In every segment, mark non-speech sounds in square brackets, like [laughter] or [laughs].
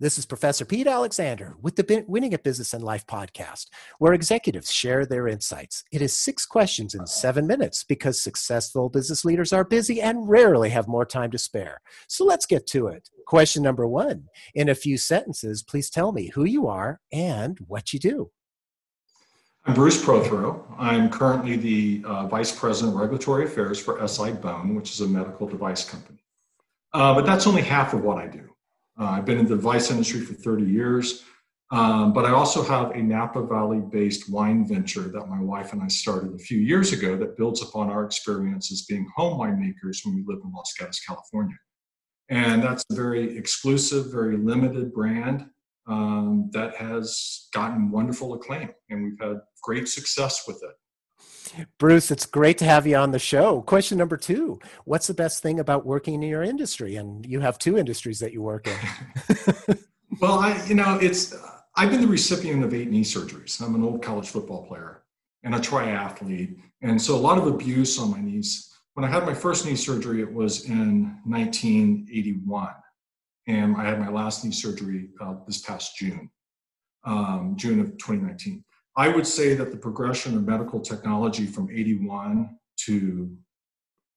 This is Professor Pete Alexander with the Winning at Business and Life podcast, where executives share their insights. It is six questions in seven minutes because successful business leaders are busy and rarely have more time to spare. So let's get to it. Question number one In a few sentences, please tell me who you are and what you do. I'm Bruce Prothro. I'm currently the uh, Vice President of Regulatory Affairs for SI-BONE, which is a medical device company. Uh, but that's only half of what I do. Uh, I've been in the device industry for 30 years, um, but I also have a Napa Valley based wine venture that my wife and I started a few years ago that builds upon our experience as being home winemakers when we lived in Los Gatos, California. And that's a very exclusive, very limited brand um, that has gotten wonderful acclaim, and we've had great success with it. Bruce, it's great to have you on the show. Question number two What's the best thing about working in your industry? And you have two industries that you work in. [laughs] well, I, you know, it's, I've been the recipient of eight knee surgeries. I'm an old college football player and a triathlete. And so a lot of abuse on my knees. When I had my first knee surgery, it was in 1981. And I had my last knee surgery uh, this past June, um, June of 2019. I would say that the progression of medical technology from 81 to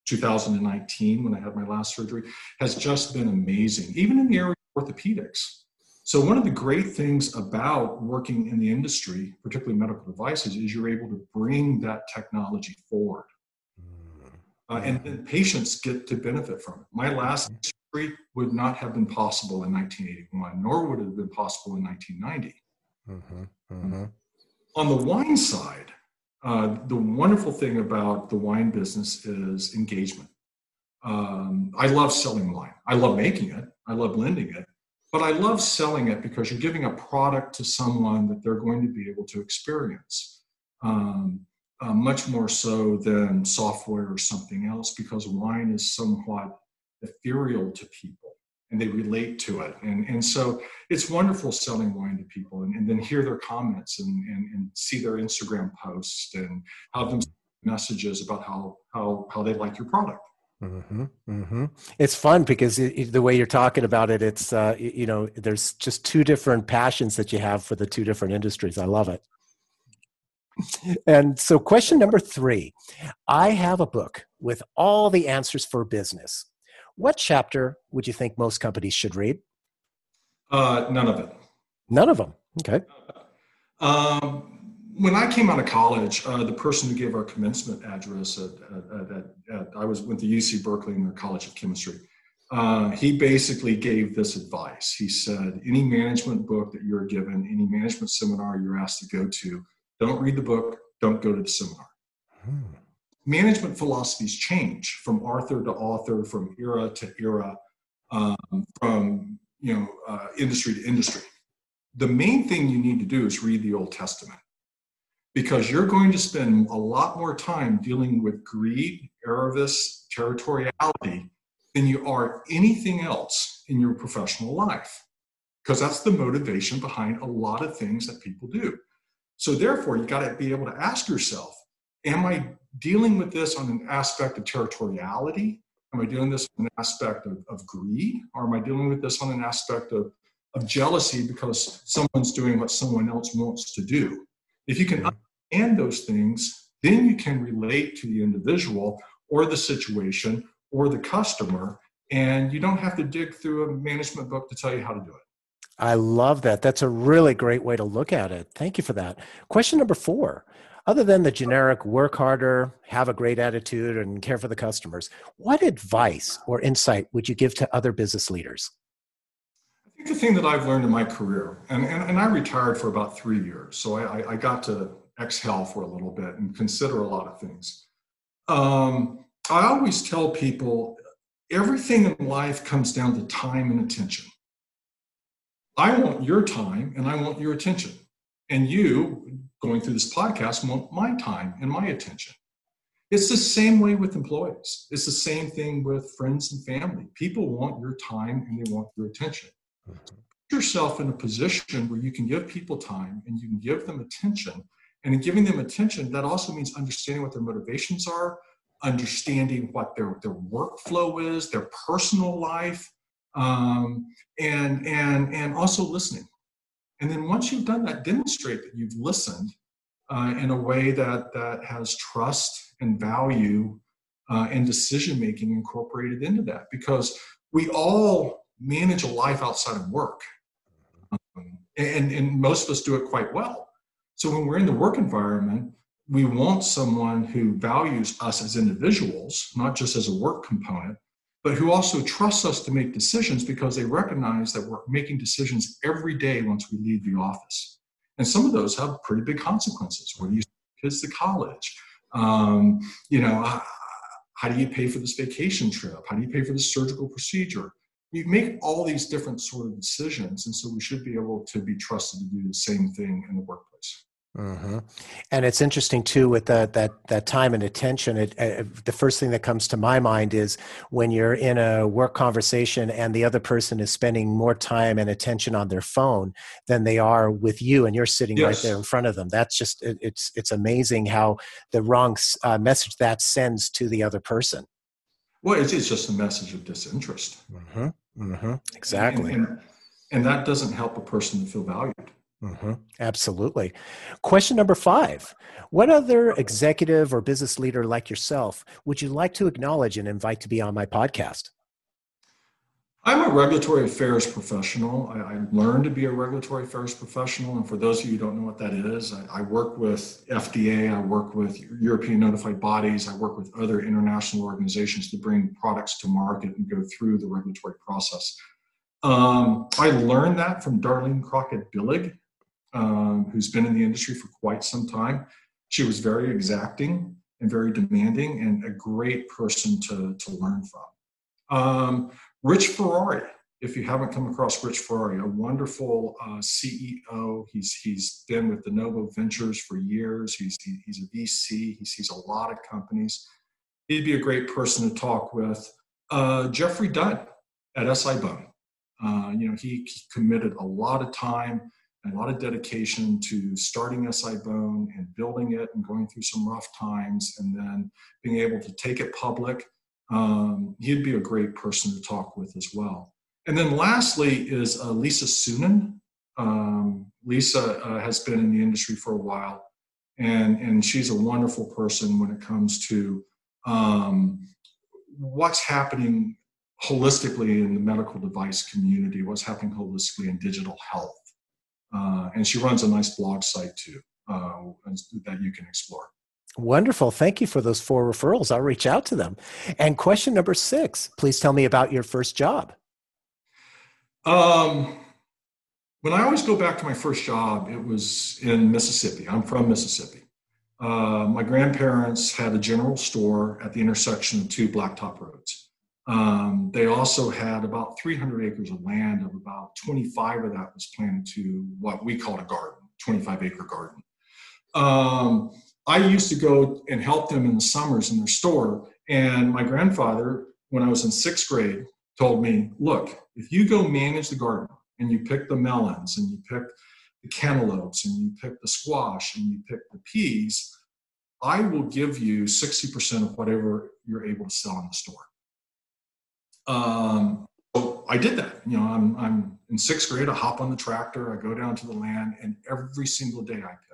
2019, when I had my last surgery, has just been amazing, even in the area of orthopedics. So, one of the great things about working in the industry, particularly medical devices, is you're able to bring that technology forward. Uh, and, and, patients get to benefit from it. My last surgery would not have been possible in 1981, nor would it have been possible in 1990. Mm-hmm, mm-hmm on the wine side, uh, the wonderful thing about the wine business is engagement. Um, I love selling wine. I love making it. I love lending it. But I love selling it because you're giving a product to someone that they're going to be able to experience. Um, uh, much more so than software or something else because wine is somewhat ethereal to people and they relate to it. And, and so it's wonderful selling wine to people and, and then hear their comments and, and, and see their Instagram posts and have them messages about how, how, how they like your product. Mm-hmm, mm-hmm. It's fun because it, the way you're talking about it, it's, uh, you know, there's just two different passions that you have for the two different industries. I love it. And so, question number three I have a book with all the answers for business. What chapter would you think most companies should read? Uh, none of it. None of them. Okay. Um, when I came out of college, uh, the person who gave our commencement address at, at, at, at, I was went to UC Berkeley in the College of Chemistry. Uh, he basically gave this advice. He said, any management book that you're given, any management seminar you're asked to go to, don't read the book, don't go to the seminar. Hmm management philosophies change from author to author, from era to era, um, from you know uh, industry to industry. The main thing you need to do is read the Old Testament because you're going to spend a lot more time dealing with greed, avarice, territoriality than you are anything else in your professional life because that's the motivation behind a lot of things that people do. So therefore, you got to be able to ask yourself, am I dealing with this on an aspect of territoriality? Am I dealing this on an aspect of, of greed? Or am I dealing with this on an aspect of, of jealousy because someone's doing what someone else wants to do? If you can understand those things, then you can relate to the individual or the situation or the customer, and you don't have to dig through a management book to tell you how to do it. I love that. That's a really great way to look at it. Thank you for that. Question number four other than the generic work harder, have a great attitude, and care for the customers, what advice or insight would you give to other business leaders? I think the thing that I've learned in my career, and, and, and I retired for about three years, so I, I got to exhale for a little bit and consider a lot of things. Um, I always tell people everything in life comes down to time and attention. I want your time and I want your attention. And you going through this podcast want my time and my attention. It's the same way with employees. It's the same thing with friends and family. People want your time and they want your attention. Put yourself in a position where you can give people time and you can give them attention. And in giving them attention, that also means understanding what their motivations are, understanding what their, their workflow is, their personal life, um, and and and also listening. And then once you've done that, demonstrate that you've listened uh, in a way that that has trust and value uh, and decision making incorporated into that. Because we all manage a life outside of work, um, and and most of us do it quite well. So when we're in the work environment, we want someone who values us as individuals, not just as a work component, but who also trusts us to make decisions because they recognize that we're making decisions every day once we leave the office. And some of those have pretty big consequences. Where do you kids to college? Um, you know, how do you pay for this vacation trip? How do you pay for this surgical procedure? You make all these different sort of decisions, and so we should be able to be trusted to do the same thing in the workplace. Mm-hmm. And it's interesting too with that that that time and attention. It, uh, the first thing that comes to my mind is when you're in a work conversation and the other person is spending more time and attention on their phone than they are with you, and you're sitting yes. right there in front of them. That's just it, it's it's amazing how the wrong uh, message that sends to the other person. Well, it's, it's just a message of disinterest. Mm-hmm. Mm-hmm. Exactly. And, and, and that doesn't help a person to feel valued. Mm-hmm. Absolutely. Question number five What other executive or business leader like yourself would you like to acknowledge and invite to be on my podcast? I'm a regulatory affairs professional. I, I, learned to be a regulatory affairs professional. And for those of you who don't know what that is, I, I, work with FDA, I work with European notified bodies, I work with other international organizations to bring products to market and go through the regulatory process. Um, I learned that from Darlene Crockett Billig, um, who's been in the industry for quite some time. She was very exacting and very demanding and a great person to, to learn from. Um, Rich Ferrari, if you haven't come across Rich Ferrari, a wonderful uh, CEO. He's, he's been with De Novo Ventures for years. He's, he, he's a VC. He sees a lot of companies. He'd be a great person to talk with. Uh, Jeffrey Dunn at SI-BONE. Uh, you know, he, he committed a lot of time a lot of dedication to starting SI-BONE and building it and going through some rough times and then being able to take it public. Um, he'd be a great person to talk with as well. And then lastly is uh, Lisa Suennen. Um, Lisa uh, has been in the industry for a while, and, and she's a wonderful person when it comes to um, what's happening holistically in the medical device community, what's happening holistically in digital health. Uh, and she runs a nice blog site too uh, that you can explore. Wonderful. Thank you for those four referrals. I'll reach out to them. And question number six please tell me about your first job. Um, when I always go back to my first job, it was in Mississippi. I'm from Mississippi. Uh, my grandparents had a general store at the intersection of two blacktop roads. Um, they also had about 300 acres of land, of about 25 of that was planted to what we called a garden, 25 acre garden. Um, I used to go and help them in the summers in their store. And my grandfather, when I was in sixth grade, told me, look, if you go manage the garden and you pick the melons and you pick the cantaloupes and you pick the squash and you pick the peas, I will give you 60% of whatever you're able to sell in the store. Um, so I did that. You know, I'm, I'm in sixth grade. I hop on the tractor. I go down to the land, and every single day I pick.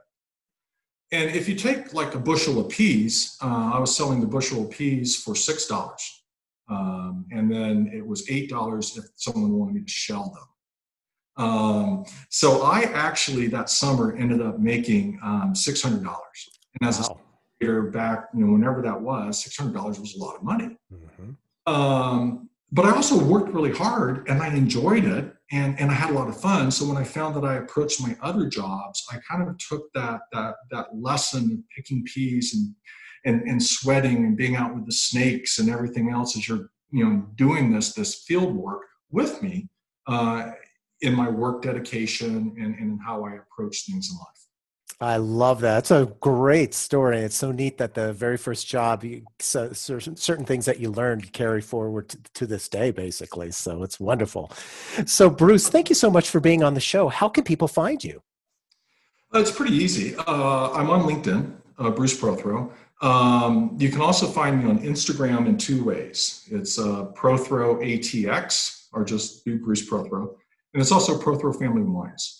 And if you take like a bushel of peas, uh, I was selling the bushel of peas for six dollars, um, and then it was eight dollars if someone wanted me to shell them. Um, so I actually that summer ended up making um, six hundred dollars, and as wow. a year back, you know, whenever that was, six hundred dollars was a lot of money. Mm-hmm. But I also worked really hard and I enjoyed it and, and I had a lot of fun. So when I found that I approached my other jobs, I kind of took that that that lesson of picking peas and and, and sweating and being out with the snakes and everything else as you're you know doing this this field work with me uh, in my work dedication and, and how I approach things in life. I love that. It's a great story. It's so neat that the very first job, you, so, certain, certain things that you learned carry forward to, to, this day, basically. So it's wonderful. So, Bruce, thank you so much for being on the show. How can people find you? It's pretty easy. Uh, I'm on LinkedIn, uh, Bruce Prothro. Um, you can also find me on Instagram in two ways. It's uh, ATX, or just do Bruce Prothro. And it's also Prothro Family Wines.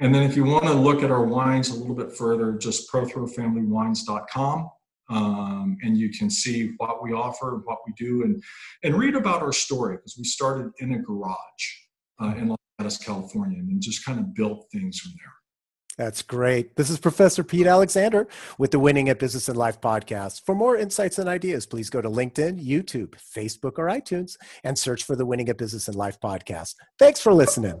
And then if you want to look at our wines a little bit further, just prothrofamilywines.com. Um, and you can see what we offer, what we do, and, and read about our story because we started in a garage uh, in Los Angeles, California, and just kind of built things from there. That's great. This is Professor Pete Alexander with the Winning at Business and Life podcast. For more insights and ideas, please go to LinkedIn, YouTube, Facebook, or iTunes and search for the Winning at Business and Life podcast. Thanks for listening.